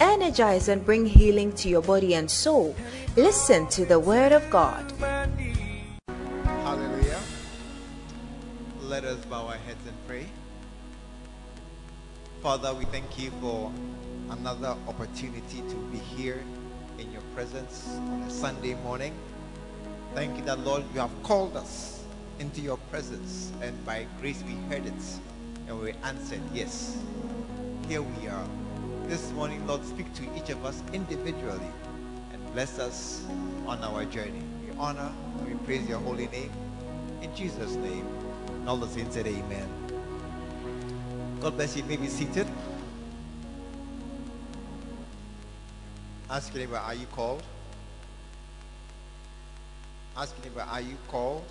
energize, and bring healing to your body and soul. Listen to the word of God. Hallelujah. Let us bow our heads and pray. Father, we thank you for another opportunity to be here in your presence on a Sunday morning. Thank you that, Lord, you have called us into your presence, and by grace we heard it and we answered, Yes, here we are. This morning, Lord, speak to each of us individually and bless us on our journey. We honor and we praise your holy name. In Jesus' name. And all the saints said, Amen. God bless you. you may be seated. Ask your neighbor, are you called? Ask your neighbor, are you called?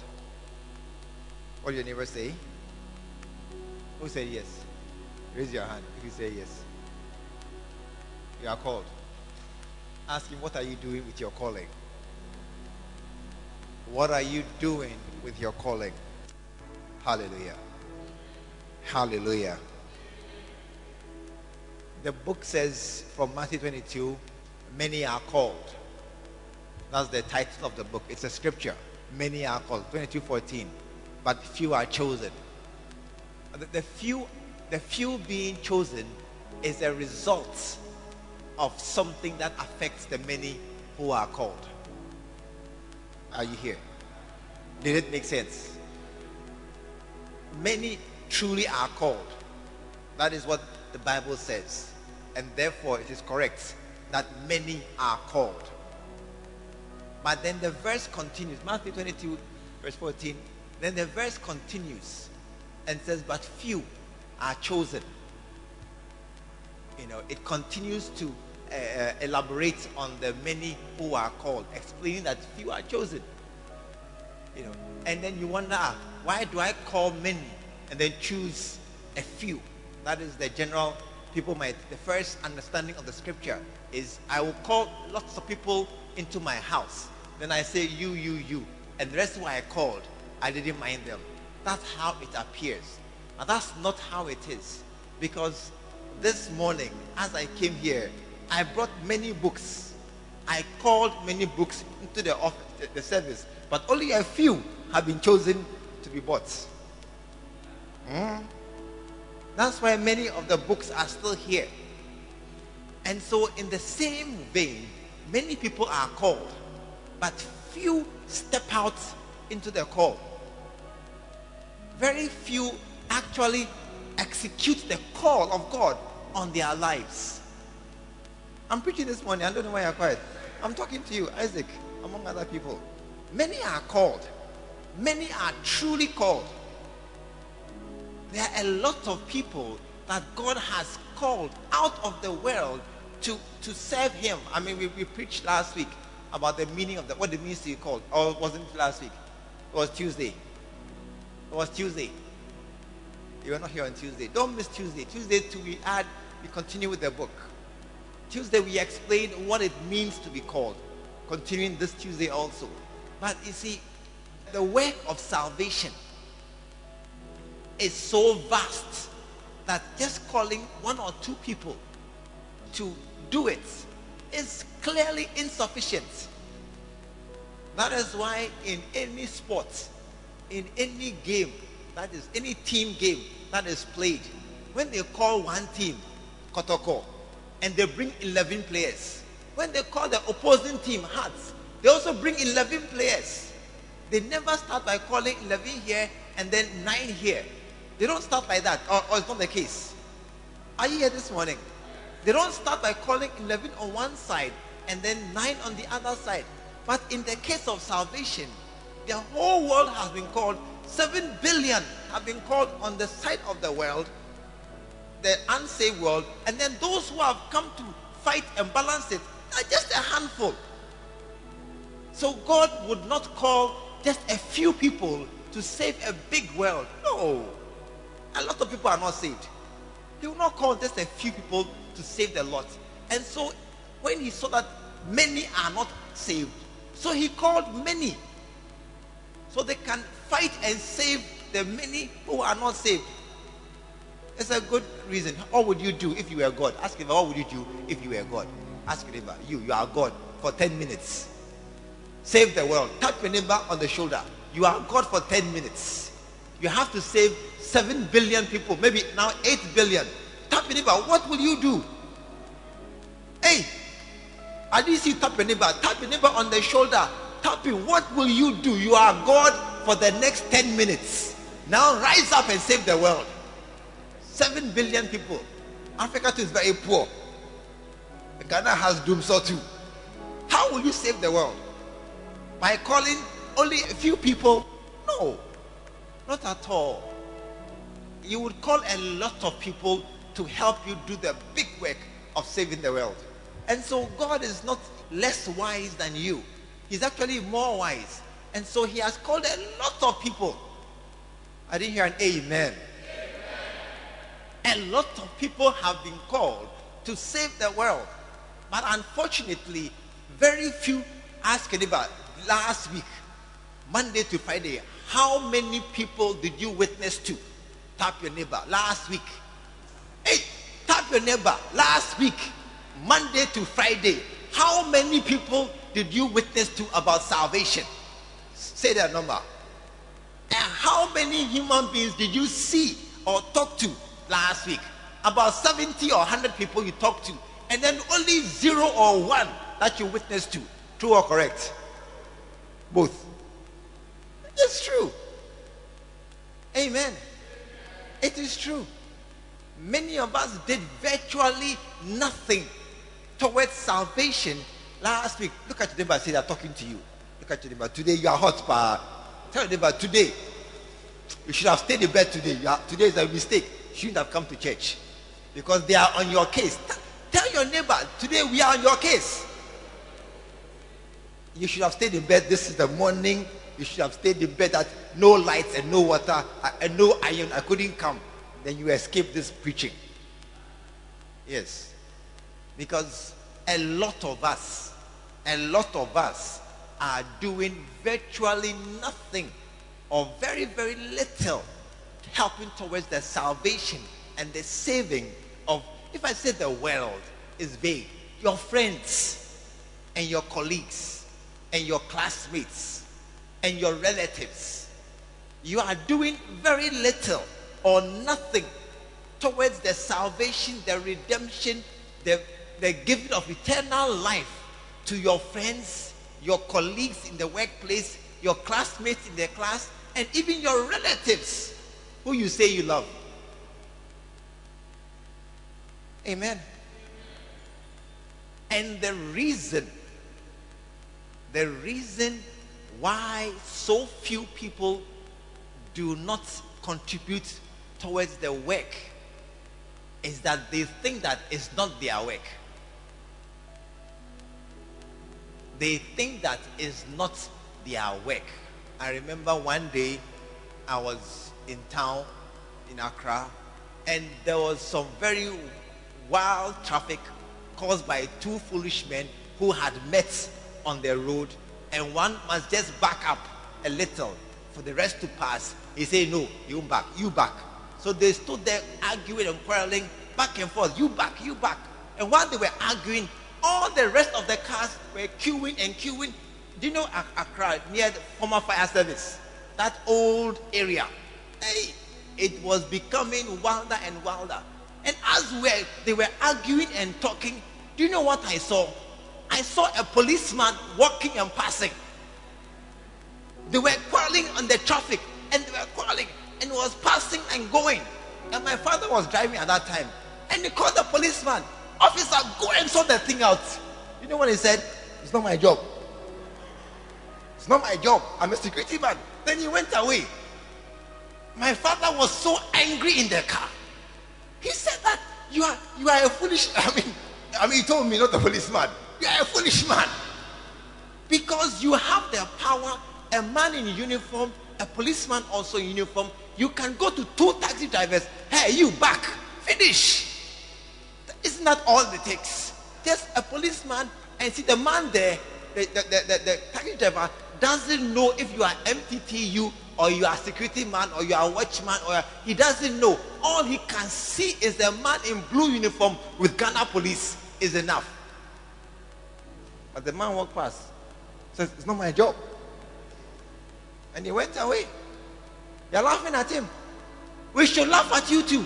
What did your neighbor say? Who said yes? Raise your hand if you say yes. You are called. Ask him, what are you doing with your calling? What are you doing with your calling? Hallelujah. Hallelujah. The book says from Matthew 22, many are called. That's the title of the book. It's a scripture. Many are called. 22 14. But few are chosen. The, the few, the few being chosen is a result of something that affects the many who are called. Are you here? Did it make sense? Many truly are called. That is what the Bible says. And therefore, it is correct that many are called. But then the verse continues. Matthew 22, verse 14. Then the verse continues and says, But few are chosen. You know, it continues to uh, elaborate on the many who are called, explaining that few are chosen. You know, and then you wonder, ah, why do I call many and then choose a few? That is the general people might the first understanding of the scripture is I will call lots of people into my house. Then I say you, you, you. And the rest who I called, I didn't mind them. That's how it appears. And that's not how it is. Because this morning, as I came here, I brought many books. I called many books into the office, the, service, but only a few have been chosen to be bought. Mm. That's why many of the books are still here. And so, in the same vein, many people are called, but few step out into the call. Very few actually execute the call of God on their lives. I'm preaching this morning. I don't know why you're quiet. I'm talking to you, Isaac, among other people. Many are called, many are truly called. There are a lot of people that God has called out of the world to, to serve Him. I mean, we, we preached last week about the meaning of the, what it means to be called. Or wasn't it last week? It was Tuesday. It was Tuesday. You were not here on Tuesday. Don't miss Tuesday. Tuesday, to we add, we continue with the book. Tuesday, we explained what it means to be called. Continuing this Tuesday also. But you see, the work of salvation is so vast that just calling one or two people to do it is clearly insufficient. That is why in any sport, in any game, that is any team game that is played, when they call one team Kotoko and they bring 11 players, when they call the opposing team Hearts, they also bring 11 players. They never start by calling 11 here and then 9 here. They don't start like that, or, or it's not the case. Are you here this morning? They don't start by calling 11 on one side and then 9 on the other side. But in the case of salvation, the whole world has been called, 7 billion have been called on the side of the world, the unsaved world, and then those who have come to fight and balance it are just a handful. So God would not call just a few people to save a big world. No. A lot of people are not saved. He will not call just a few people to save the lot. And so when he saw that many are not saved, so he called many. So they can fight and save the many who are not saved. It's a good reason. What would you do if you were God? Ask him, what would you do if you were God? Ask him, you, you are God for 10 minutes. Save the world. Tap your neighbor on the shoulder. You are God for 10 minutes. You have to save 7 billion people, maybe now 8 billion. Tap your neighbor. What will you do? Hey, I didn't see tap your neighbor. Tap your neighbor on the shoulder. Tap him. What will you do? You are God for the next 10 minutes. Now rise up and save the world. 7 billion people. Africa too is very poor. Ghana has doom so too. How will you save the world? By calling only a few people? No, not at all. You would call a lot of people to help you do the big work of saving the world. And so God is not less wise than you. He's actually more wise. And so he has called a lot of people. I didn't hear an amen. A lot of people have been called to save the world. But unfortunately, very few ask anybody last week, Monday to Friday, how many people did you witness to? Tap your neighbor last week. Hey, tap your neighbor last week, Monday to Friday. How many people did you witness to about salvation? Say that number. And how many human beings did you see or talk to last week? About 70 or 100 people you talked to and then only zero or one that you witness to. True or correct? Both. It's true. Amen. It is true. Many of us did virtually nothing towards salvation last week. Look at your neighbor say they're talking to you. Look at your neighbor. Today you are hot, pa. Tell your neighbor today. You should have stayed in bed today. Are, today is a mistake. Shouldn't have come to church. Because they are on your case. Tell your neighbor, today we are on your case. You should have stayed in bed. This is the morning. You should have stayed in bed at no lights and no water uh, and no iron. I couldn't come. Then you escape this preaching. Yes. Because a lot of us, a lot of us are doing virtually nothing or very, very little helping towards the salvation and the saving of if I say the world is vague, your friends and your colleagues and your classmates and your relatives, you are doing very little or nothing towards the salvation, the redemption, the, the giving of eternal life to your friends, your colleagues in the workplace, your classmates in the class, and even your relatives who you say you love. Amen. And the reason, the reason why so few people do not contribute towards the work is that they think that it's not their work. They think that it's not their work. I remember one day I was in town in Accra and there was some very wild traffic caused by two foolish men who had met on the road and one must just back up a little for the rest to pass. He said, No, you back, you back. So they stood there arguing and quarreling back and forth, you back, you back. And while they were arguing, all the rest of the cars were queuing and queuing. Do you know Accra near the former fire service? That old area. Hey, it was becoming wilder and wilder. And as we were, they were arguing and talking, do you know what I saw? I saw a policeman walking and passing. They were quarreling on the traffic and they were quarreling and was passing and going. And my father was driving at that time. And he called the policeman, Officer, go and sort the thing out. You know what he said? It's not my job. It's not my job. I'm a security man. Then he went away. My father was so angry in the car. He said that you are you are a foolish. I mean, I mean, he told me not a policeman. You are a foolish man. Because you have the power, a man in uniform, a policeman also in uniform, you can go to two taxi drivers. Hey, you back. Finish. Isn't that all it takes? Just a policeman and see the man there, the, the, the, the, the taxi driver doesn't know if you are MTTU or you are security man or you are watchman or he doesn't know. All he can see is a man in blue uniform with Ghana police is enough. But the man walked past, says, It's not my job. And he went away. You're laughing at him. We should laugh at you too.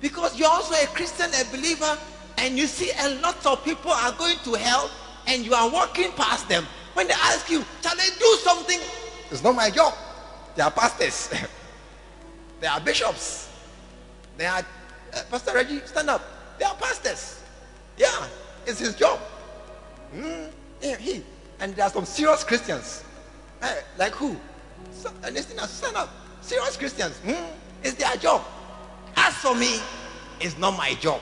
Because you're also a Christian, a believer, and you see a lot of people are going to hell and you are walking past them. When they ask you, shall they do something? It's not my job. They are pastors. they are bishops. They are, uh, Pastor Reggie, stand up. They are pastors. Yeah, it's his job. Mm, yeah, he. And there are some serious Christians. Hey, like who? So, uh, listen, stand up. Serious Christians. Mm, it's their job. As for me, it's not my job.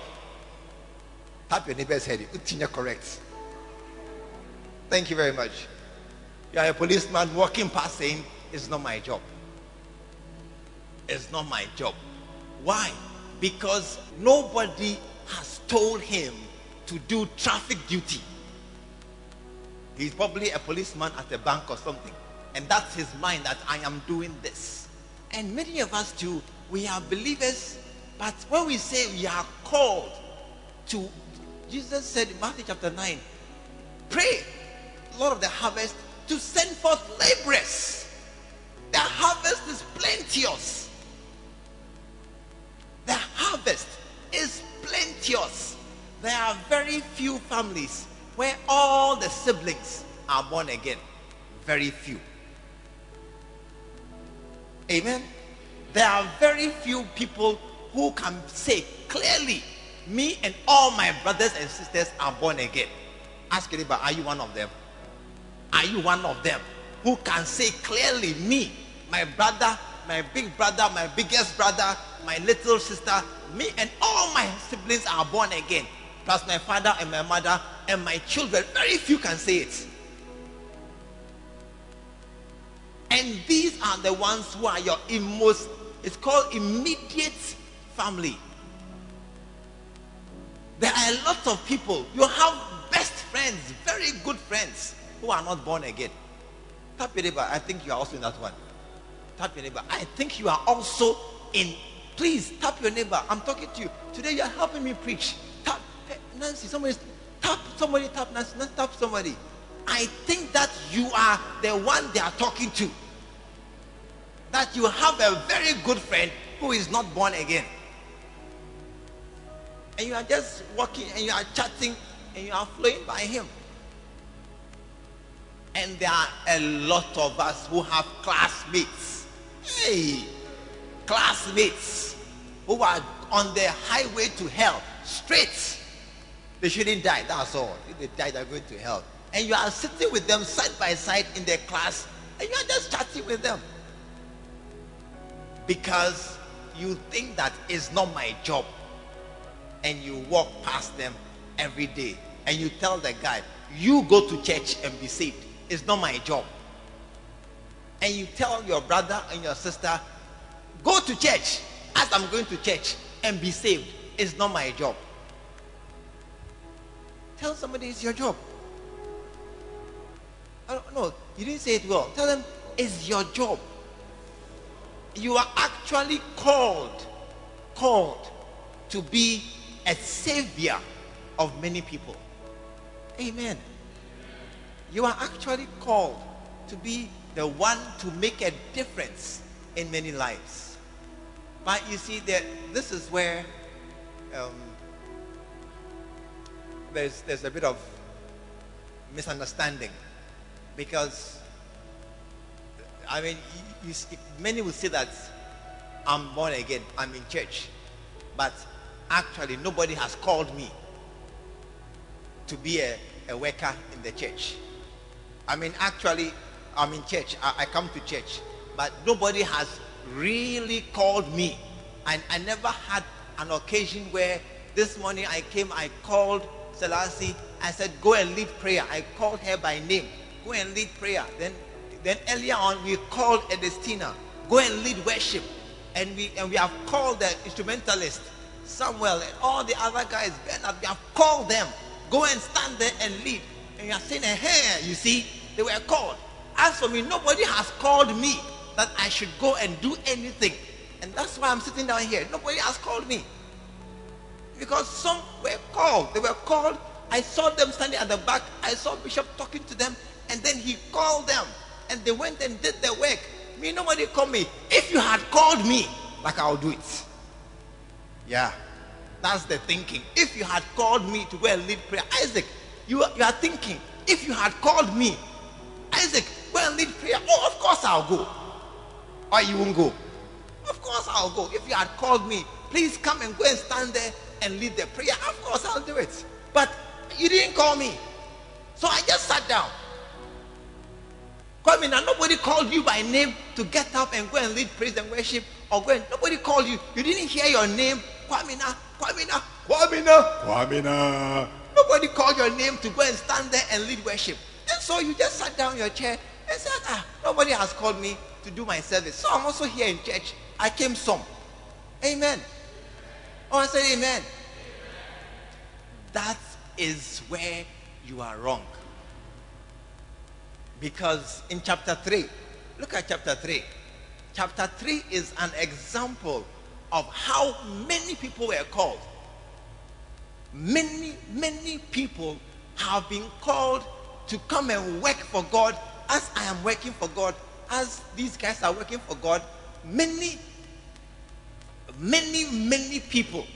Tap your neighbor's head. Utinya correct. Thank you very much. You are a policeman walking past saying, It's not my job. It's not my job. Why? Because nobody has told him to do traffic duty. He's probably a policeman at a bank or something. And that's his mind that I am doing this. And many of us too, we are believers, but when we say we are called to, Jesus said in Matthew chapter 9, pray, Lord of the harvest, to send forth laborers. The harvest is plenteous. The harvest is plenteous. There are very few families where all the siblings are born again. Very few. Amen. There are very few people who can say clearly, me and all my brothers and sisters are born again. Ask anybody, are you one of them? Are you one of them who can say clearly, me, my brother, my big brother, my biggest brother, my little sister, me and all my siblings are born again, plus my father and my mother and my children? Very few can say it. And these are the ones who are your most, it's called immediate family. There are a lot of people, you have best friends, very good friends, who are not born again. Tap neighbor, I think you are also in that one. Tap your neighbor, I think you are also in. Please tap your neighbor. I'm talking to you. Today you are helping me preach. Tap, eh, Nancy, somebody, tap somebody, tap Nancy, Nancy, tap somebody. I think that you are the one they are talking to. That you have a very good friend who is not born again. And you are just walking and you are chatting and you are flowing by him. And there are a lot of us who have classmates. Hey, classmates who are on the highway to hell, straight. They shouldn't die, that's all. If they die, they're going to hell and you are sitting with them side by side in their class and you are just chatting with them because you think that is not my job and you walk past them every day and you tell the guy you go to church and be saved it's not my job and you tell your brother and your sister go to church as i'm going to church and be saved it's not my job tell somebody it's your job no, you didn't say it well. Tell them it's your job. You are actually called, called to be a savior of many people. Amen. You are actually called to be the one to make a difference in many lives. But you see that this is where um, there's there's a bit of misunderstanding because I mean, you, you, many will say that I'm born again, I'm in church, but actually nobody has called me to be a, a worker in the church. I mean, actually, I'm in church. I, I come to church, but nobody has really called me. And I never had an occasion where this morning I came, I called Selassie, I said, go and lead prayer. I called her by name. Go and lead prayer. Then, then earlier on, we called Edestina. Go and lead worship. And we and we have called the instrumentalist, Samuel, and all the other guys. Bernard, we have called them. Go and stand there and lead. And you are saying, hey, you see, they were called. As for me, nobody has called me that I should go and do anything. And that's why I'm sitting down here. Nobody has called me. Because some were called. They were called. I saw them standing at the back. I saw Bishop talking to them. And then he called them. And they went and did their work. Me, nobody called me. If you had called me, like I'll do it. Yeah. That's the thinking. If you had called me to go and lead prayer, Isaac, you, you are thinking, if you had called me, Isaac, go and lead prayer. Oh, of course I'll go. Or you won't go. Of course I'll go. If you had called me, please come and go and stand there and lead the prayer. Of course I'll do it. But you didn't call me. So I just sat down. Come in and nobody called you by name to get up and go and lead praise and worship or go and nobody called you. You didn't hear your name. Kwamina, Kwamina, Kwamina, Kwamina. Nobody called your name to go and stand there and lead worship. And so you just sat down in your chair and said, ah, nobody has called me to do my service. So I'm also here in church. I came some. Amen. Oh, I said amen. amen. That is where you are wrong. Because in chapter 3, look at chapter 3. Chapter 3 is an example of how many people were called. Many, many people have been called to come and work for God as I am working for God, as these guys are working for God. Many, many, many people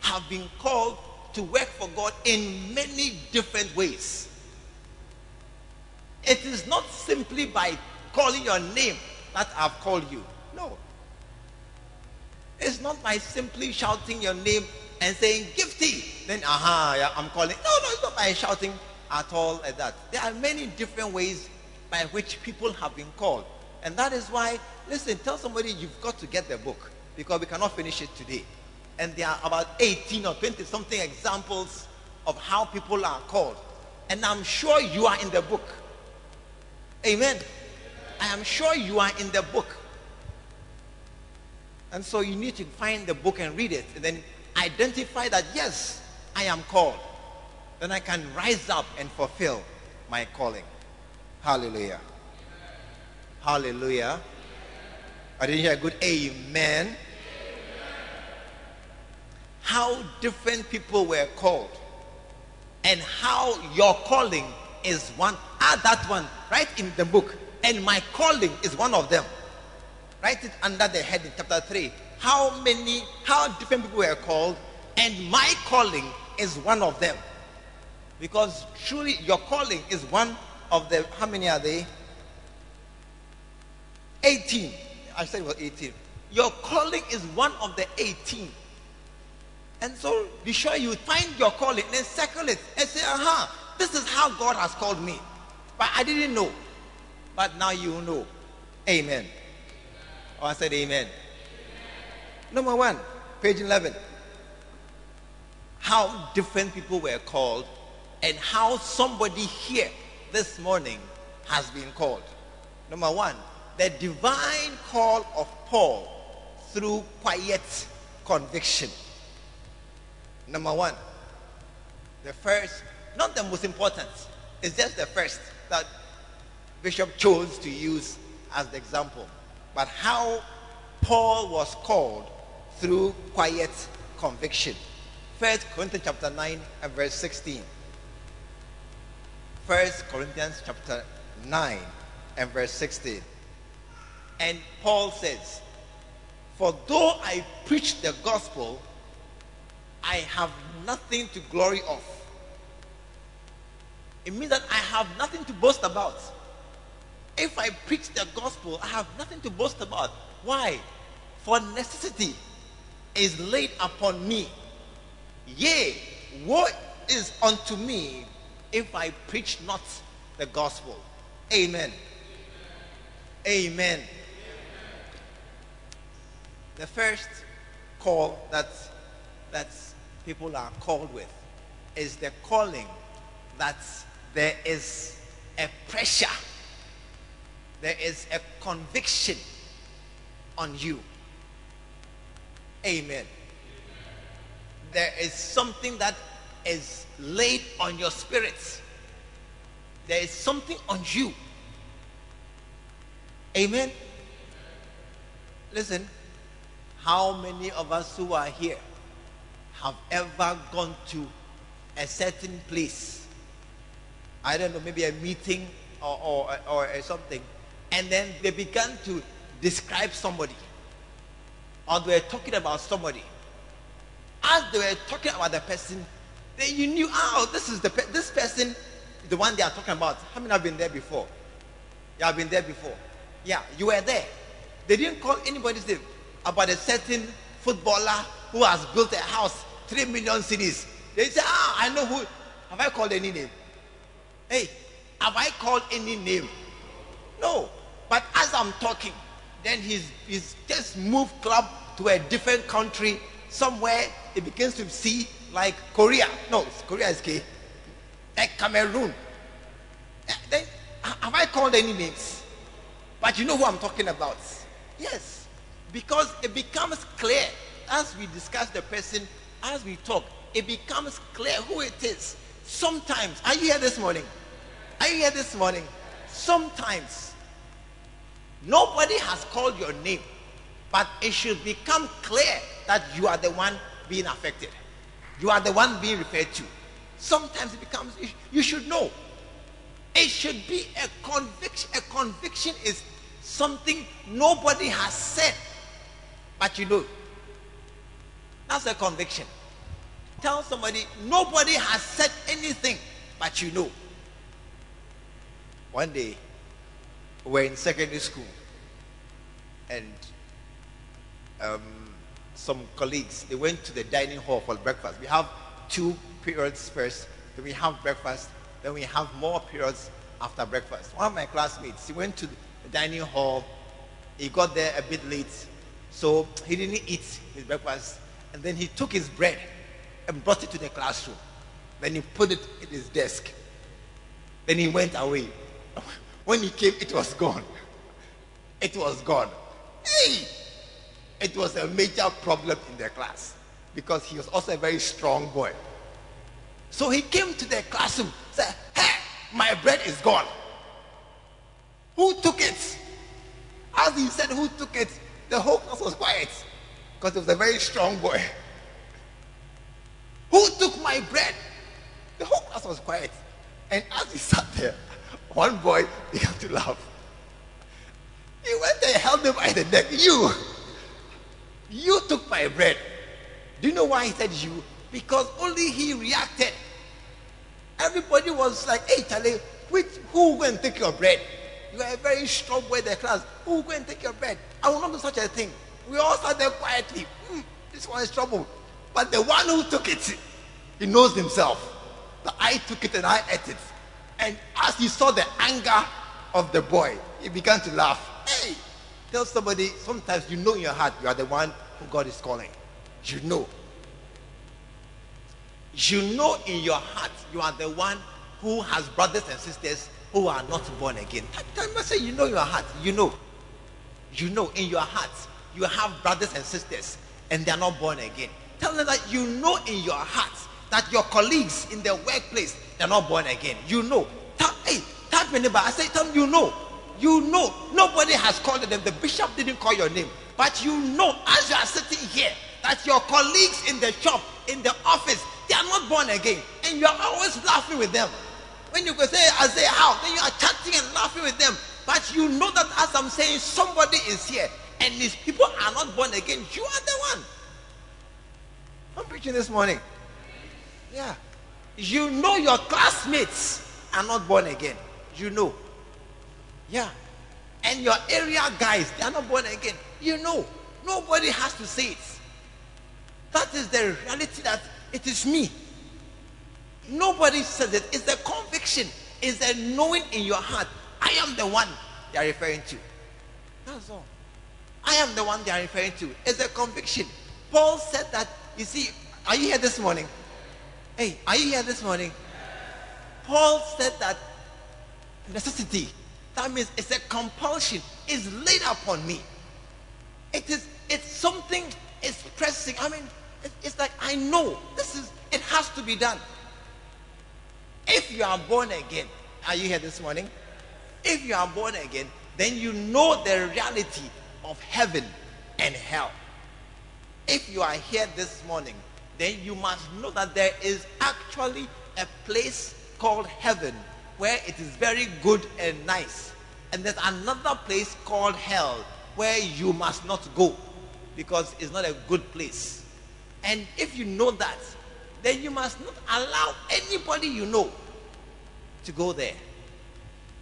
have been called to work for God in many different ways. It is not simply by calling your name that I've called you. No. It's not by simply shouting your name and saying, Gifty, then, aha, yeah, I'm calling. No, no, it's not by shouting at all like that. There are many different ways by which people have been called. And that is why, listen, tell somebody you've got to get the book because we cannot finish it today. And there are about 18 or 20 something examples of how people are called. And I'm sure you are in the book. Amen. I am sure you are in the book. And so you need to find the book and read it and then identify that, yes, I am called. Then I can rise up and fulfill my calling. Hallelujah. Hallelujah. I didn't hear a good amen. How different people were called and how your calling is one. Add that one right in the book. And my calling is one of them. Write it under the head in chapter 3. How many, how different people were called, and my calling is one of them. Because truly your calling is one of the, how many are they? 18. I said it was 18. Your calling is one of the 18. And so be sure you find your calling and circle it and say, aha, this is how God has called me. But I didn't know. But now you know. Amen. Oh, I said amen. amen. Number one, page 11. How different people were called and how somebody here this morning has been called. Number one, the divine call of Paul through quiet conviction. Number one, the first, not the most important, it's just the first that Bishop chose to use as the example. But how Paul was called through quiet conviction. First Corinthians chapter 9 and verse 16. First Corinthians chapter 9 and verse 16. And Paul says, For though I preach the gospel, I have nothing to glory of. It means that I have nothing to boast about. If I preach the gospel, I have nothing to boast about. Why? For necessity is laid upon me. Yea, what is unto me if I preach not the gospel? Amen. Amen. The first call that that people are called with is the calling that there is a pressure, there is a conviction on you. Amen. There is something that is laid on your spirit. There is something on you. Amen. Listen, how many of us who are here have ever gone to a certain place? I don't know, maybe a meeting or, or, or, or something, and then they began to describe somebody, or they were talking about somebody. As they were talking about the person, then you knew, oh, this is the pe- this person, the one they are talking about. How many have been there before? You have been there before. Yeah, you were there. They didn't call anybody's name about a certain footballer who has built a house, three million cedis. They say, ah, I know who. Have I called any name? Hey, have I called any name? No. But as I'm talking, then he's, he's just moved club to a different country, somewhere he begins to see like Korea. No, Korea is gay. Like Cameroon. Eh, then, have I called any names? But you know who I'm talking about. Yes. Because it becomes clear as we discuss the person, as we talk, it becomes clear who it is. Sometimes, are you here this morning? Are you here this morning? Sometimes, nobody has called your name, but it should become clear that you are the one being affected. You are the one being referred to. Sometimes it becomes, you should know. It should be a conviction. A conviction is something nobody has said, but you know. That's a conviction. Tell somebody, nobody has said anything, but you know. One day, we were in secondary school, and um, some colleagues they went to the dining hall for breakfast. We have two periods first, then we have breakfast, then we have more periods after breakfast. One of my classmates he went to the dining hall. He got there a bit late, so he didn't eat his breakfast, and then he took his bread and brought it to the classroom. Then he put it in his desk. Then he went away. When he came, it was gone. It was gone. Hey! It was a major problem in the class because he was also a very strong boy. So he came to the classroom, said, Hey, my bread is gone. Who took it? As he said, Who took it? The whole class was quiet because he was a very strong boy. Who took my bread? The whole class was quiet. And as he sat there, one boy began to laugh. He went and held him by the neck. You, you took my bread. Do you know why he said you? Because only he reacted. Everybody was like, hey, Charlie, which, who will go and take your bread? You are a very strong boy in the class. Who will go and take your bread? I will not do such a thing. We all sat there quietly. Hmm, this one is trouble. But the one who took it, he knows himself. That I took it and I ate it. And as he saw the anger of the boy, he began to laugh. Hey, tell somebody, sometimes you know in your heart you are the one who God is calling. You know. You know in your heart you are the one who has brothers and sisters who are not born again. That must say you know in your heart. You know. You know in your heart you have brothers and sisters and they are not born again. Tell them that you know in your heart that your colleagues in the workplace they're not born again. You know. Tell, hey, tell me neighbor. I say, tell them you know. You know. Nobody has called them. The bishop didn't call your name. But you know as you are sitting here that your colleagues in the shop, in the office, they are not born again. And you are always laughing with them. When you go say, I say how, then you are chatting and laughing with them. But you know that as I'm saying, somebody is here. And these people are not born again. You are the one. I'm preaching this morning. Yeah. You know your classmates are not born again. You know. Yeah. And your area guys, they are not born again. You know. Nobody has to say it. That is the reality that it is me. Nobody says it. It's the conviction. It's the knowing in your heart. I am the one they are referring to. That's all. I am the one they are referring to. It's a conviction. Paul said that, you see, are you here this morning? Hey, are you here this morning? Paul said that necessity, that means it's a compulsion, is laid upon me. It is, it's something, it's pressing. I mean, it, it's like I know this is, it has to be done. If you are born again, are you here this morning? If you are born again, then you know the reality of heaven and hell. If you are here this morning, then you must know that there is actually a place called heaven where it is very good and nice. And there's another place called hell where you must not go because it's not a good place. And if you know that, then you must not allow anybody you know to go there.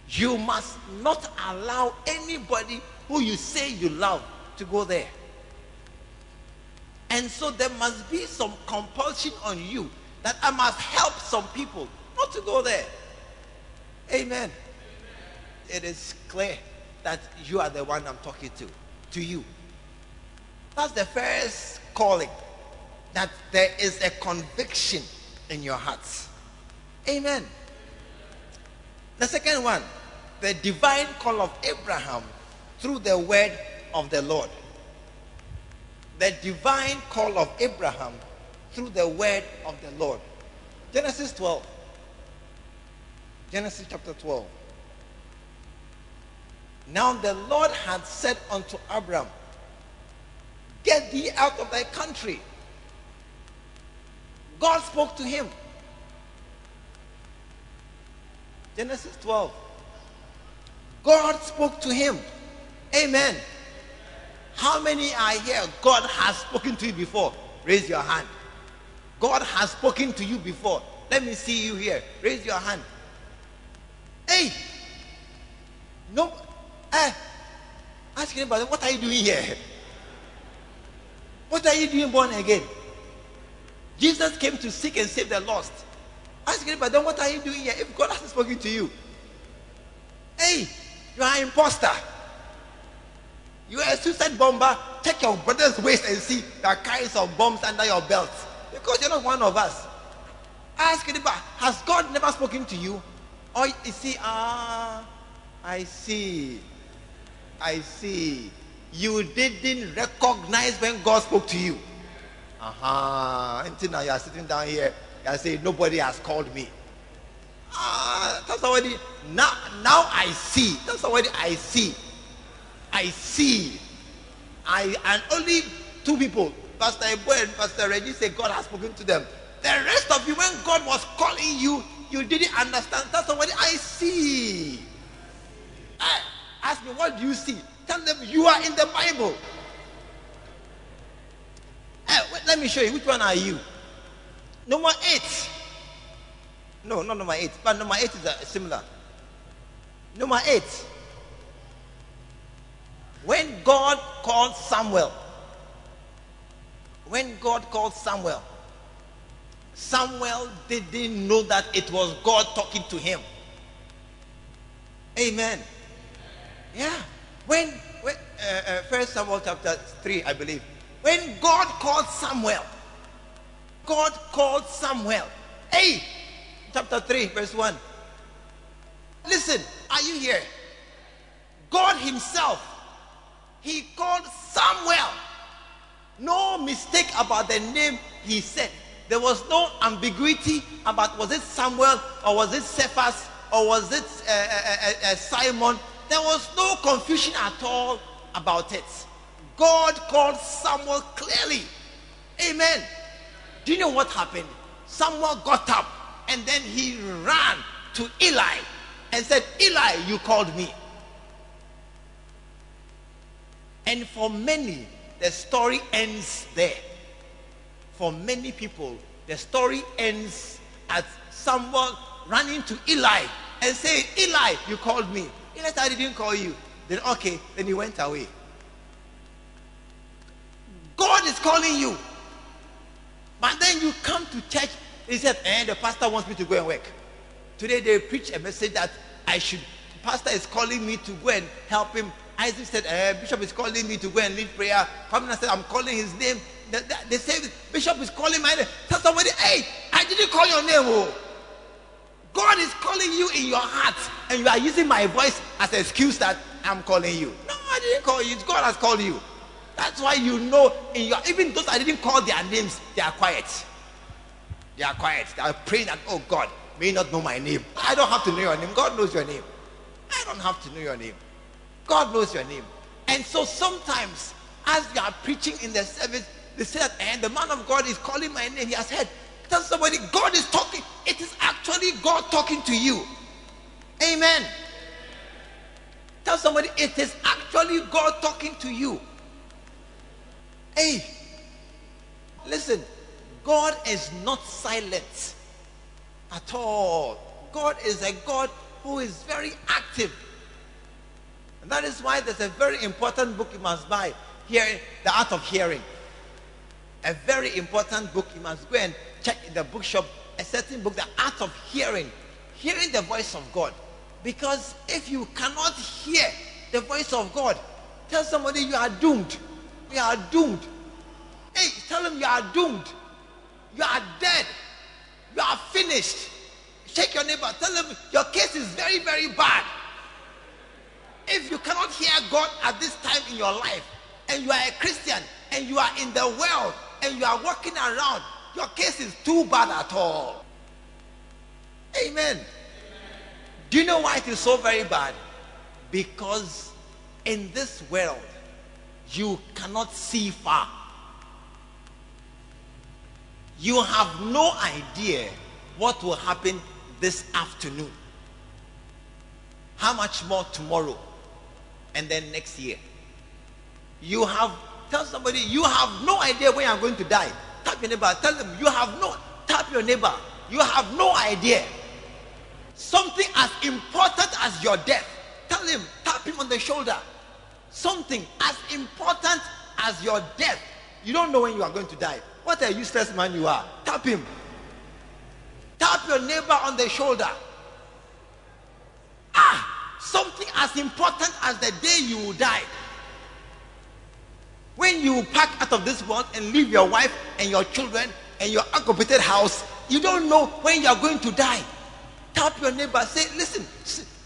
You must not allow anybody who you say you love to go there. And so there must be some compulsion on you that I must help some people not to go there. Amen. It is clear that you are the one I'm talking to, to you. That's the first calling, that there is a conviction in your hearts. Amen. The second one, the divine call of Abraham through the word of the Lord. The divine call of Abraham through the word of the Lord. Genesis 12. Genesis chapter 12. Now the Lord had said unto Abram, Get thee out of thy country. God spoke to him. Genesis 12. God spoke to him. Amen. How many are here? God has spoken to you before. Raise your hand. God has spoken to you before. Let me see you here. Raise your hand. Hey! No. Eh. Ask anybody, what are you doing here? What are you doing born again? Jesus came to seek and save the lost. Ask anybody, then what are you doing here if God hasn't spoken to you? Hey, you are an imposter. You are a suicide bomber. Check your brother's waist and see the kinds of bombs under your belt. Because you're not one of us. Ask anybody, has God never spoken to you? Or you see, ah, I see. I see. You didn't recognize when God spoke to you. Uh-huh. Until now you are sitting down here, you are saying, nobody has called me. Ah, that's already, now, now I see. That's already I see. I see. I, and only two people, Pastor Ebo and Pastor Reggie say God has spoken to them. The rest of you, when God was calling you, you didn't understand. That's already I see. I, ask me, what do you see? Tell them you are in the Bible. Hey, wait, let me show you. Which one are you? Number eight. No, not number eight. But number eight is uh, similar. Number eight. When God called Samuel, when God called Samuel, Samuel didn't know that it was God talking to him. Amen. Yeah. When, when uh, uh, First Samuel chapter three, I believe, when God called Samuel, God called Samuel. Hey, chapter three, verse one. Listen, are you here? God Himself, He called Samuel. No mistake about the name He said. There was no ambiguity about was it Samuel or was it Cephas or was it uh, uh, uh, Simon. There was no confusion at all about it. God called Samuel clearly. Amen. Do you know what happened? Samuel got up and then he ran to Eli and said, Eli, you called me. And for many, the story ends there. For many people, the story ends at someone running to Eli and saying, Eli, you called me. Eli I didn't call you. Then, okay, then he went away. God is calling you. But then you come to church, he said, and eh, the pastor wants me to go and work. Today they preach a message that I should, pastor is calling me to go and help him. Isaac said, eh, Bishop is calling me to go and lead prayer. Pamela said, I'm calling his name. They, they say, Bishop is calling my name. Tell somebody, hey, I didn't call your name. Oh. God is calling you in your heart, and you are using my voice as an excuse that I'm calling you. No, I didn't call you. God has called you. That's why you know in your even those I didn't call their names, they are quiet. They are quiet. They are praying that, oh God, may not know my name. I don't have to know your name. God knows your name. I don't have to know your name. God knows your name. And so sometimes, as you are preaching in the service, they that, and the man of God is calling my name. He has heard. Tell somebody, God is talking. It is actually God talking to you. Amen. Tell somebody, it is actually God talking to you. Hey, listen, God is not silent at all. God is a God who is very active. And that is why there's a very important book you must buy here, The Art of Hearing. A very important book you must go and check in the bookshop. A certain book, The Art of Hearing. Hearing the voice of God. Because if you cannot hear the voice of God, tell somebody you are doomed. You are doomed. Hey, tell them you are doomed. You are dead. You are finished. Shake your neighbor. Tell them your case is very, very bad. If you cannot hear God at this time in your life, and you are a Christian, and you are in the world, and you are walking around, your case is too bad at all. Amen. Do you know why it is so very bad? Because in this world, you cannot see far. You have no idea what will happen this afternoon. How much more tomorrow? And then next year. You have, tell somebody, you have no idea when you're going to die. Tap your neighbor. Tell them, you have no, tap your neighbor. You have no idea. Something as important as your death. Tell him, tap him on the shoulder. Something as important as your death. You don't know when you are going to die. What a useless man you are. Tap him. Tap your neighbor on the shoulder. Ah, something as important as the day you will die. When you pack out of this world and leave your wife and your children and your occupied house, you don't know when you are going to die. Tap your neighbor. Say, listen,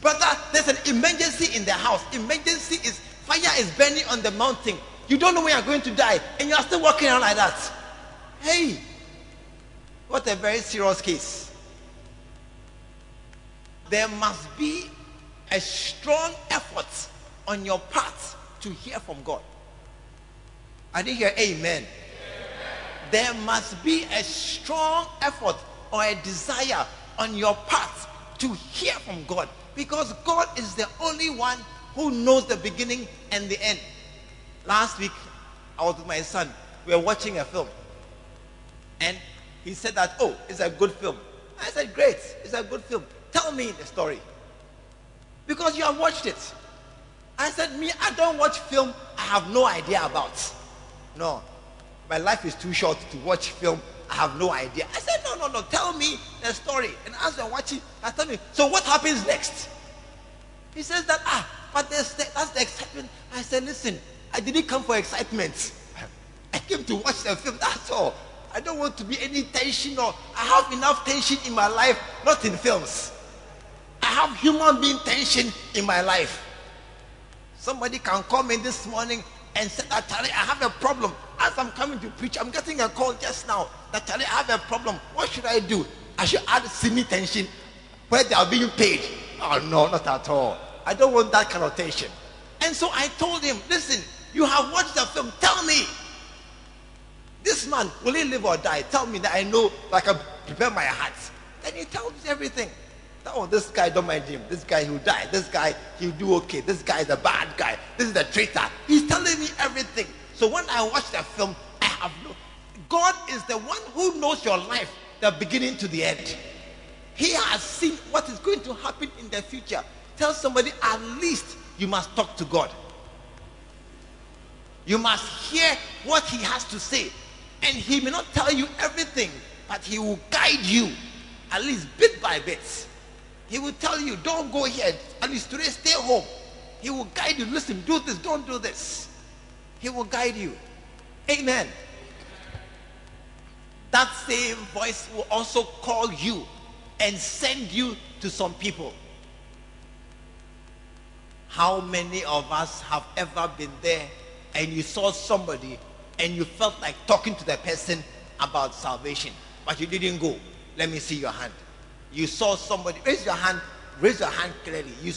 brother, there's an emergency in the house. Emergency is fire is burning on the mountain. You don't know when you're going to die, and you are still walking around like that. Hey, what a very serious case. There must be a strong effort on your part to hear from God. I didn't hear amen. amen. There must be a strong effort or a desire on your part to hear from God because God is the only one who knows the beginning and the end. Last week, I was with my son. We were watching a film. And he said that, oh, it's a good film. I said, great, it's a good film. Tell me the story. Because you have watched it. I said, me, I don't watch film I have no idea about. No. My life is too short to watch film I have no idea. I said, no, no, no, tell me the story. And as you're watching, I tell me, so what happens next? He says that, ah, but that's the, that's the excitement. I said, listen, I didn't come for excitement. I came to watch the film, that's all. I don't want to be any tension or I have enough tension in my life, not in films. I have human being tension in my life. Somebody can call me this morning and said, that ah, I have a problem. As I'm coming to preach, I'm getting a call just now that I have a problem. What should I do? I should add semi tension where they are being paid. Oh no, not at all. I don't want that kind of tension. And so I told him, listen, you have watched the film. Tell me, this man, will he live or die? Tell me that I know, like I prepare my heart. Then he tells me everything. Oh, this guy, don't mind him. This guy, he'll die. This guy, he'll do okay. This guy is a bad guy. This is the traitor. He's telling me everything. So when I watch the film, I have no. God is the one who knows your life, the beginning to the end. He has seen what is going to happen in the future. Tell somebody, at least you must talk to God. You must hear what He has to say. And he may not tell you everything, but he will guide you, at least bit by bit. He will tell you, don't go here. At least today, stay home. He will guide you. Listen, do this, don't do this. He will guide you. Amen. That same voice will also call you and send you to some people. How many of us have ever been there and you saw somebody and you felt like talking to the person about salvation, but you didn't go? Let me see your hand. You saw somebody, raise your hand, raise your hand clearly. You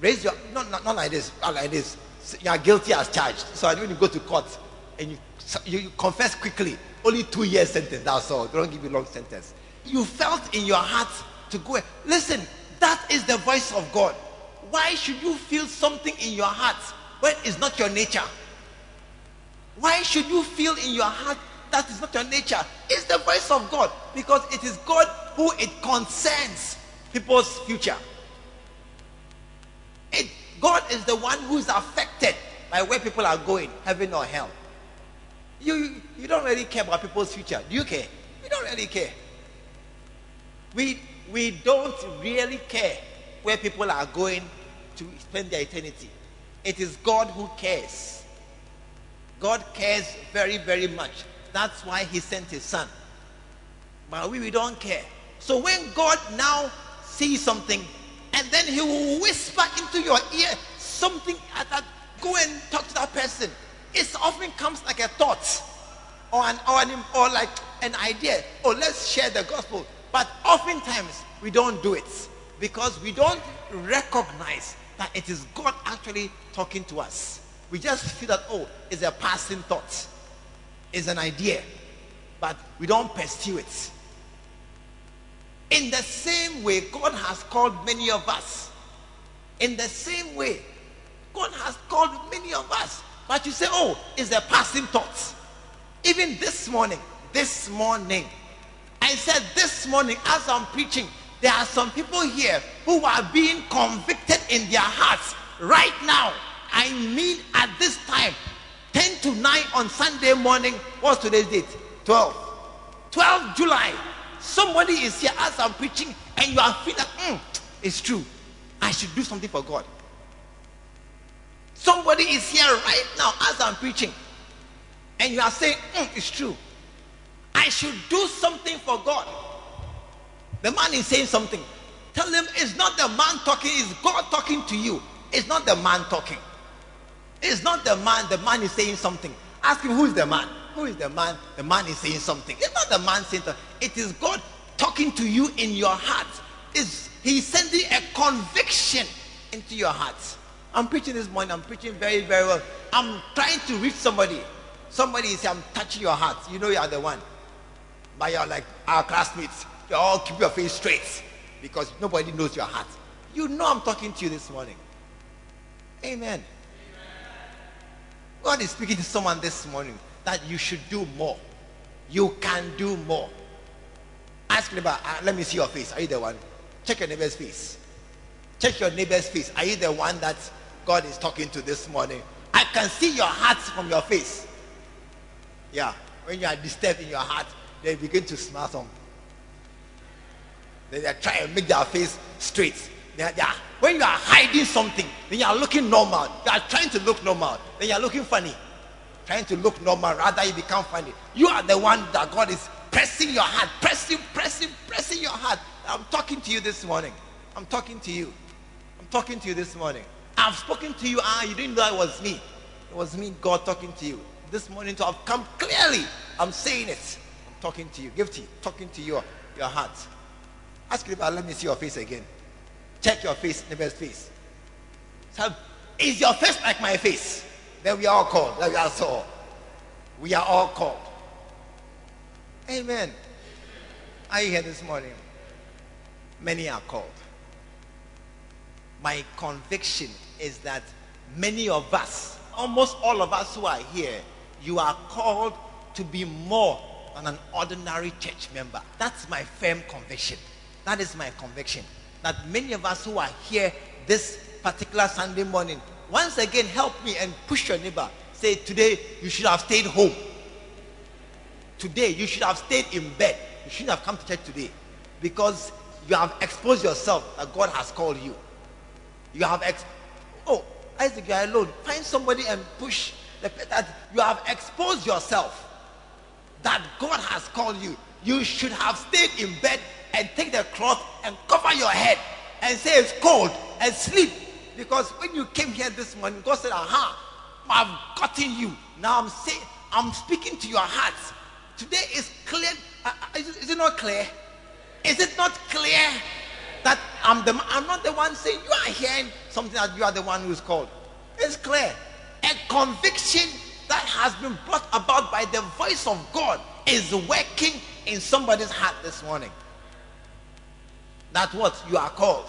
raise your, not, not, not like this, not like this. You are guilty as charged. So when you go to court and you, you, you confess quickly, only two years sentence, that's all. They don't give you long sentence. You felt in your heart to go. Listen, that is the voice of God. Why should you feel something in your heart when it's not your nature? Why should you feel in your heart that is not your nature? It's the voice of God because it is God who it concerns people's future. It, God is the one who is affected by where people are going, heaven or hell. You, you don't really care about people's future. Do you care? We don't really care. We, we don't really care where people are going to spend their eternity. It is God who cares. God cares very, very much. That's why He sent His Son. But we, we don't care. So when God now sees something, and then He will whisper into your ear something uh, that go and talk to that person. It often comes like a thought or an or, an, or like an idea. Oh, let's share the gospel. But oftentimes we don't do it because we don't recognize that it is God actually talking to us. We just feel that, oh, it's a passing thought, it's an idea, but we don't pursue it. In the same way, God has called many of us. In the same way, God has called many of us. But you say, oh, it's a passing thought. Even this morning, this morning, I said this morning as I'm preaching, there are some people here who are being convicted in their hearts right now. I mean, at this time, 10 to 9 on Sunday morning. What's today's date? 12. 12 July. Somebody is here as I'm preaching, and you are feeling, mm, it's true. I should do something for God. Somebody is here right now as I'm preaching, and you are saying, mm, it's true. I should do something for God. The man is saying something. Tell him it's not the man talking, it's God talking to you. It's not the man talking. It's not the man, the man is saying something. Ask him who is the man. Who is the man? The man is saying something. It's not the man saying something. It is God talking to you in your heart. Is He's sending a conviction into your heart. I'm preaching this morning. I'm preaching very, very well. I'm trying to reach somebody. Somebody is I'm touching your heart. You know you are the one. But you're like our classmates. You all keep your face straight because nobody knows your heart. You know I'm talking to you this morning. Amen. God is speaking to someone this morning that you should do more. You can do more. Ask neighbor, uh, let me see your face. Are you the one? Check your neighbor's face. Check your neighbor's face. Are you the one that God is talking to this morning? I can see your heart from your face. Yeah. When you are disturbed in your heart, they begin to smile some. Then they try and make their face straight. They are, when you are hiding something, then you are looking normal. You are trying to look normal. Then you are looking funny. Trying to look normal, rather you become funny. You are the one that God is pressing your heart, pressing, pressing, pressing your heart. I'm talking to you this morning. I'm talking to you. I'm talking to you this morning. I've spoken to you. Ah, you didn't know it was me. It was me, God, talking to you this morning. To have come clearly. I'm saying it. I'm talking to you. Gifty, talking to your your heart. Ask you about. Let me see your face again. Check your face, neighbor's face. So, is your face like my face? Then we are all called. So. We are all called. Amen. Are you here this morning? Many are called. My conviction is that many of us, almost all of us who are here, you are called to be more than an ordinary church member. That's my firm conviction. That is my conviction. That many of us who are here this particular Sunday morning, once again, help me and push your neighbor. Say, today you should have stayed home. Today you should have stayed in bed. You shouldn't have come to church today because you have exposed yourself that God has called you. You have ex- oh Isaac, you are alone. Find somebody and push the that you have exposed yourself that God has called you. You should have stayed in bed and take the cloth and your head and say it's cold and sleep. Because when you came here this morning, God said, Aha, I've gotten you. Now I'm saying, I'm speaking to your hearts. Today is clear. Uh, uh, is, it, not clear? Is it not clear that I'm the I'm not the one saying you are hearing something that you are the one who's called? It's clear. A conviction that has been brought about by the voice of God is working in somebody's heart this morning. That what you are called.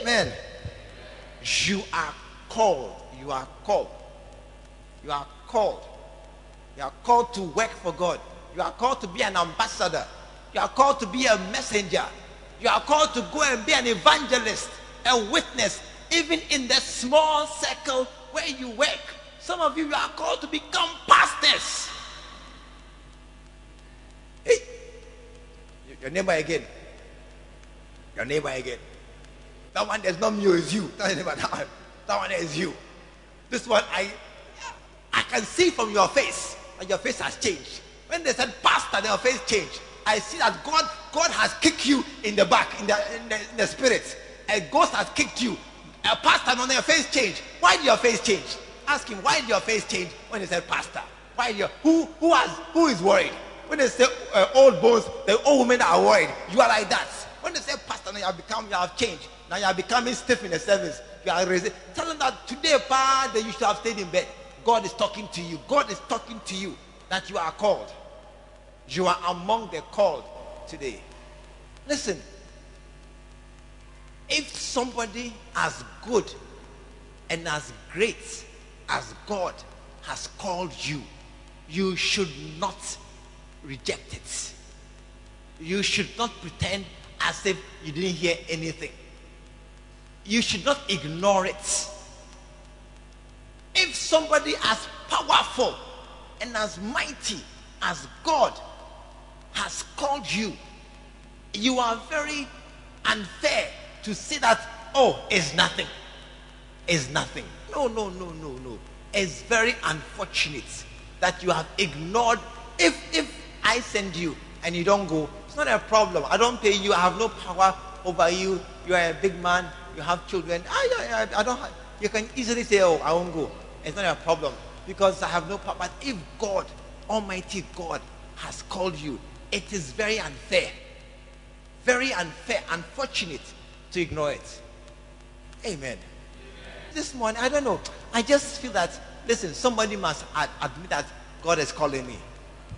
Amen. You are called. You are called. You are called. You are called to work for God. You are called to be an ambassador. You are called to be a messenger. You are called to go and be an evangelist, a witness, even in the small circle where you work. Some of you, you are called to become pastors. Hey, your neighbor again. Your neighbor again. That one there's not me, it's you. That one, that one is you. This one, I, I can see from your face that your face has changed. When they said pastor, their face changed. I see that God, God has kicked you in the back, in the, in the, in the spirit. A ghost has kicked you. A pastor on their face changed. Why did your face change? Ask him, why did your face change when he said pastor? Why your who who has who is worried? When they say uh, old bones, the old women are worried. You are like that. When they say pastor, now you have become, you have changed. Now you are becoming stiff in the service. You are raising. Tell them that today, Father, you should have stayed in bed. God is talking to you. God is talking to you that you are called. You are among the called today. Listen, if somebody as good and as great as God has called you, you should not reject it. You should not pretend as if you didn't hear anything. You should not ignore it. If somebody as powerful and as mighty as God has called you, you are very unfair to say that, oh, it's nothing. It's nothing. No, no, no, no, no. It's very unfortunate that you have ignored. If if I send you and you don't go, it's not a problem. I don't pay you. I have no power over you. You are a big man. You have children. I, I, I don't. Have, you can easily say, oh, I won't go. It's not a problem because I have no power. But if God, Almighty God, has called you, it is very unfair. Very unfair, unfortunate to ignore it. Amen. This morning, I don't know. I just feel that, listen, somebody must ad- admit that God is calling me.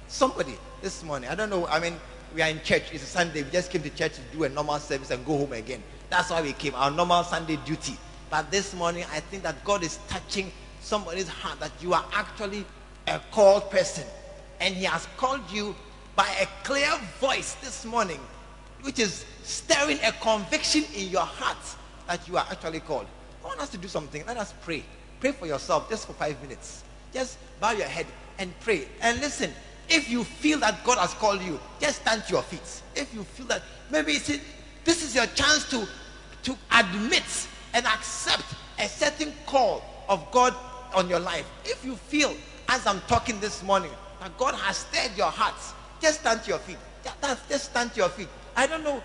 Somebody this morning. I don't know. I mean, we are in church. It's a Sunday. We just came to church to do a normal service and go home again. That's why we came. Our normal Sunday duty. But this morning, I think that God is touching somebody's heart that you are actually a called person. And He has called you by a clear voice this morning, which is stirring a conviction in your heart that you are actually called. I want us to do something. Let us pray. Pray for yourself just for five minutes. Just bow your head and pray. And listen, if you feel that God has called you, just stand to your feet. If you feel that maybe it's, this is your chance to, to admit and accept a certain call of God on your life. If you feel, as I'm talking this morning, that God has stirred your hearts, just stand to your feet. Just, stand to your feet. I don't know.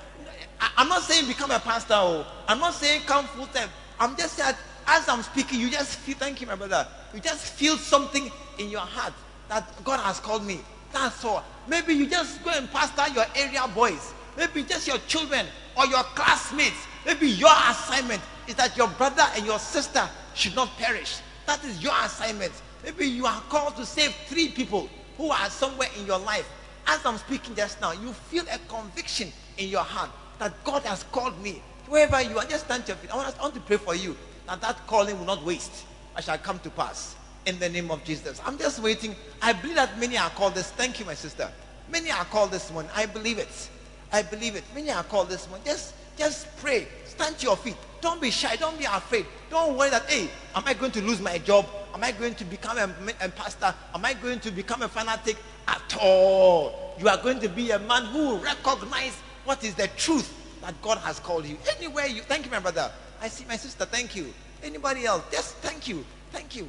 I, am not saying become a pastor. Or I'm not saying come full time. I'm just saying, as I'm speaking, you just feel, thank you, my brother. You just feel something in your heart that God has called me. That's all. Maybe you just go and pastor your area boys. Maybe just your children or your classmates. Maybe your assignment is that your brother and your sister should not perish. That is your assignment. Maybe you are called to save three people who are somewhere in your life. As I'm speaking just now, you feel a conviction in your heart that God has called me. Wherever you are, just stand your feet. I want, I want to pray for you that that calling will not waste. I shall come to pass in the name of Jesus. I'm just waiting. I believe that many are called this. Thank you, my sister. Many are called this one. I believe it. I believe it. Many are called this one. Just, just pray. Stand to your feet. Don't be shy. Don't be afraid. Don't worry that, hey, am I going to lose my job? Am I going to become a, a pastor? Am I going to become a fanatic? At all. You are going to be a man who will recognize what is the truth that God has called you. Anywhere you, thank you, my brother. I see my sister. Thank you. Anybody else? Just thank you. Thank you.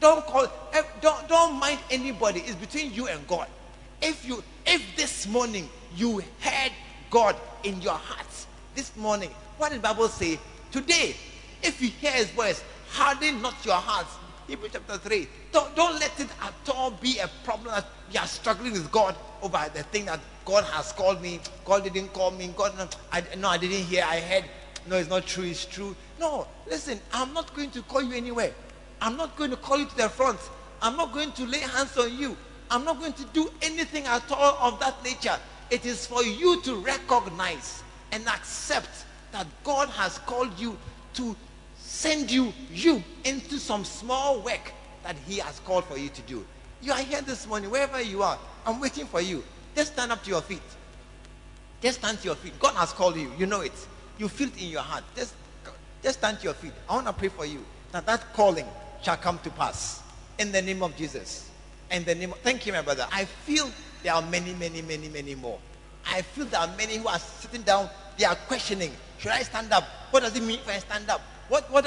Don't call. Eh, don't don't mind anybody. It's between you and God. If you If this morning you heard God in your heart, this morning, what did the Bible say? Today, if you hear his voice, harden not your hearts. Hebrews chapter 3. Don't, don't let it at all be a problem that you are struggling with God over the thing that God has called me. God didn't call me. God, no, I, no, I didn't hear. I heard. No, it's not true. It's true. No, listen, I'm not going to call you anywhere. I'm not going to call you to the front. I'm not going to lay hands on you. I'm not going to do anything at all of that nature. It is for you to recognize and accept that God has called you to send you you into some small work that he has called for you to do. You are here this morning, wherever you are. I'm waiting for you. Just stand up to your feet. Just stand to your feet. God has called you. You know it. You feel it in your heart. Just, just stand to your feet. I want to pray for you that that calling shall come to pass in the name of Jesus. In the name of, thank you, my brother. I feel there are many, many, many, many more. I feel there are many who are sitting down. They are questioning: Should I stand up? What does it mean if I stand up? What, what,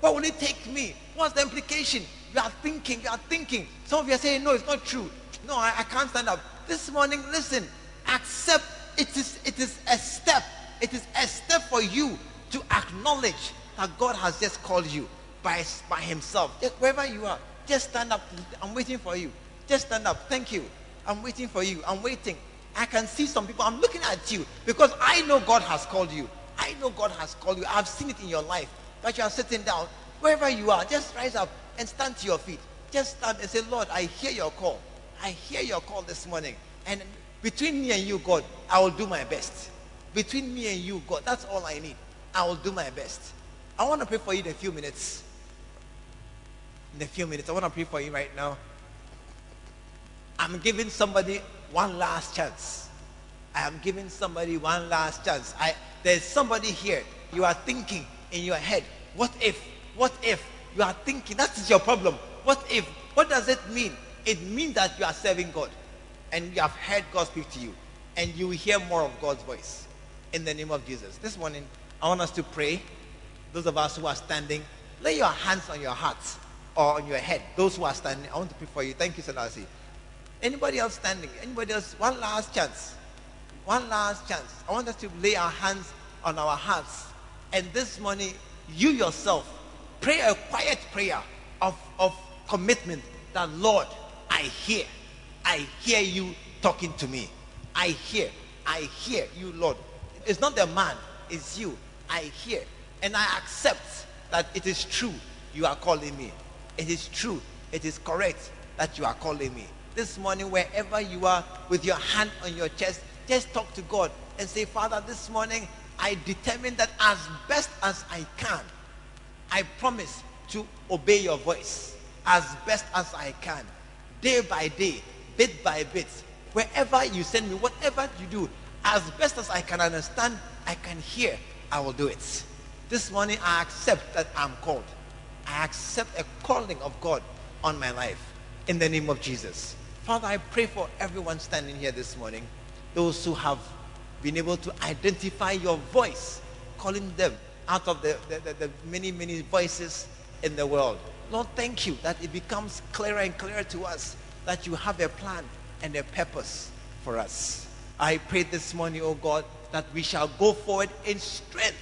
what will it take me? What's the implication? You are thinking, you are thinking. Some of you are saying, no, it's not true. No, I, I can't stand up. This morning, listen, accept it is, it is a step. It is a step for you to acknowledge that God has just called you by, by himself. Just wherever you are, just stand up. I'm waiting for you. Just stand up. Thank you. I'm waiting for you. I'm waiting. I can see some people. I'm looking at you because I know God has called you. I know God has called you. I've seen it in your life that you are sitting down, wherever you are, just rise up and stand to your feet. Just stand and say, Lord, I hear your call. I hear your call this morning. And between me and you, God, I will do my best. Between me and you, God, that's all I need. I will do my best. I want to pray for you in a few minutes. In a few minutes, I want to pray for you right now. I'm giving somebody one last chance. I am giving somebody one last chance. I, there's somebody here. You are thinking, in your head. What if? What if? You are thinking, that is your problem. What if? What does it mean? It means that you are serving God and you have heard God speak to you and you will hear more of God's voice in the name of Jesus. This morning, I want us to pray. Those of us who are standing, lay your hands on your hearts or on your head. Those who are standing, I want to pray for you. Thank you, Selassie. Anybody else standing? Anybody else? One last chance. One last chance. I want us to lay our hands on our hearts and this morning, you yourself pray a quiet prayer of, of commitment that, Lord, I hear. I hear you talking to me. I hear. I hear you, Lord. It's not the man, it's you. I hear. And I accept that it is true you are calling me. It is true. It is correct that you are calling me. This morning, wherever you are, with your hand on your chest, just talk to God and say, Father, this morning I determine that as best as I can, I promise to obey your voice as best as I can, day by day, bit by bit. Wherever you send me, whatever you do, as best as I can understand, I can hear, I will do it. This morning, I accept that I'm called. I accept a calling of God on my life in the name of Jesus. Father, I pray for everyone standing here this morning, those who have been able to identify your voice, calling them out of the, the, the, the many, many voices in the world. Lord, thank you that it becomes clearer and clearer to us that you have a plan and a purpose for us. I pray this morning, oh God, that we shall go forward in strength,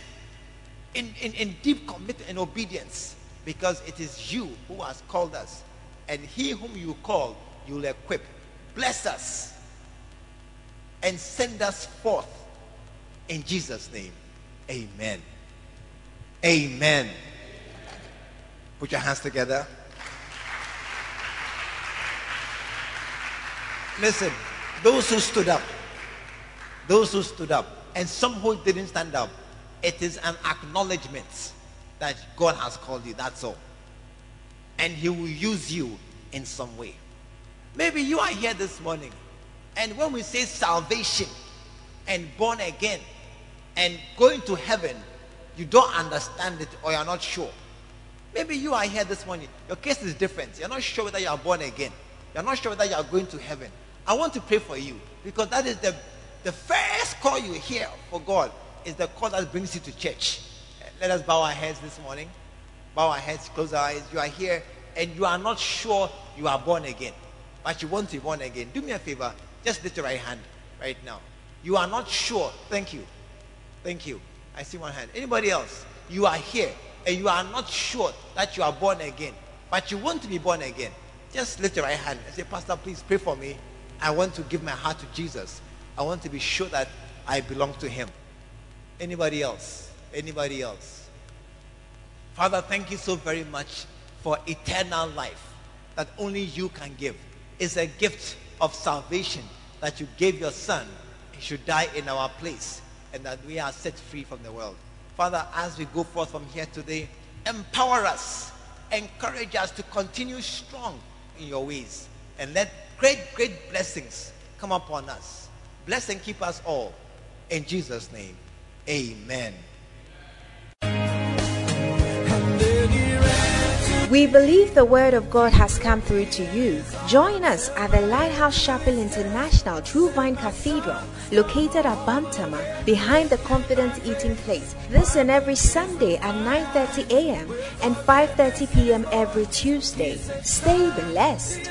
in, in, in deep commitment and obedience, because it is you who has called us. And he whom you call, you will equip. Bless us and send us forth in Jesus' name. Amen. Amen. Put your hands together. Listen, those who stood up, those who stood up, and some who didn't stand up, it is an acknowledgement that God has called you. That's all. And He will use you in some way. Maybe you are here this morning and when we say salvation and born again and going to heaven, you don't understand it or you're not sure. Maybe you are here this morning. Your case is different. You're not sure whether you are born again. You're not sure whether you are going to heaven. I want to pray for you because that is the, the first call you hear for God is the call that brings you to church. Let us bow our heads this morning. Bow our heads, close our eyes. You are here and you are not sure you are born again, but you want to be born again. Do me a favor Just lift your right hand right now. You are not sure. Thank you. Thank you. I see one hand. Anybody else? You are here and you are not sure that you are born again, but you want to be born again. Just lift your right hand and say, Pastor, please pray for me. I want to give my heart to Jesus. I want to be sure that I belong to Him. Anybody else? Anybody else? Father, thank you so very much for eternal life that only you can give. It's a gift of salvation that you gave your Son. He should die in our place and that we are set free from the world. Father, as we go forth from here today, empower us, encourage us to continue strong in your ways, and let great, great blessings come upon us. Bless and keep us all. In Jesus' name, amen. We believe the Word of God has come through to you. Join us at the Lighthouse Chapel International True Vine Cathedral, located at Bantama, behind the Confident Eating Place. This and every Sunday at 9:30 a.m. and 5:30 p.m. every Tuesday. Stay blessed.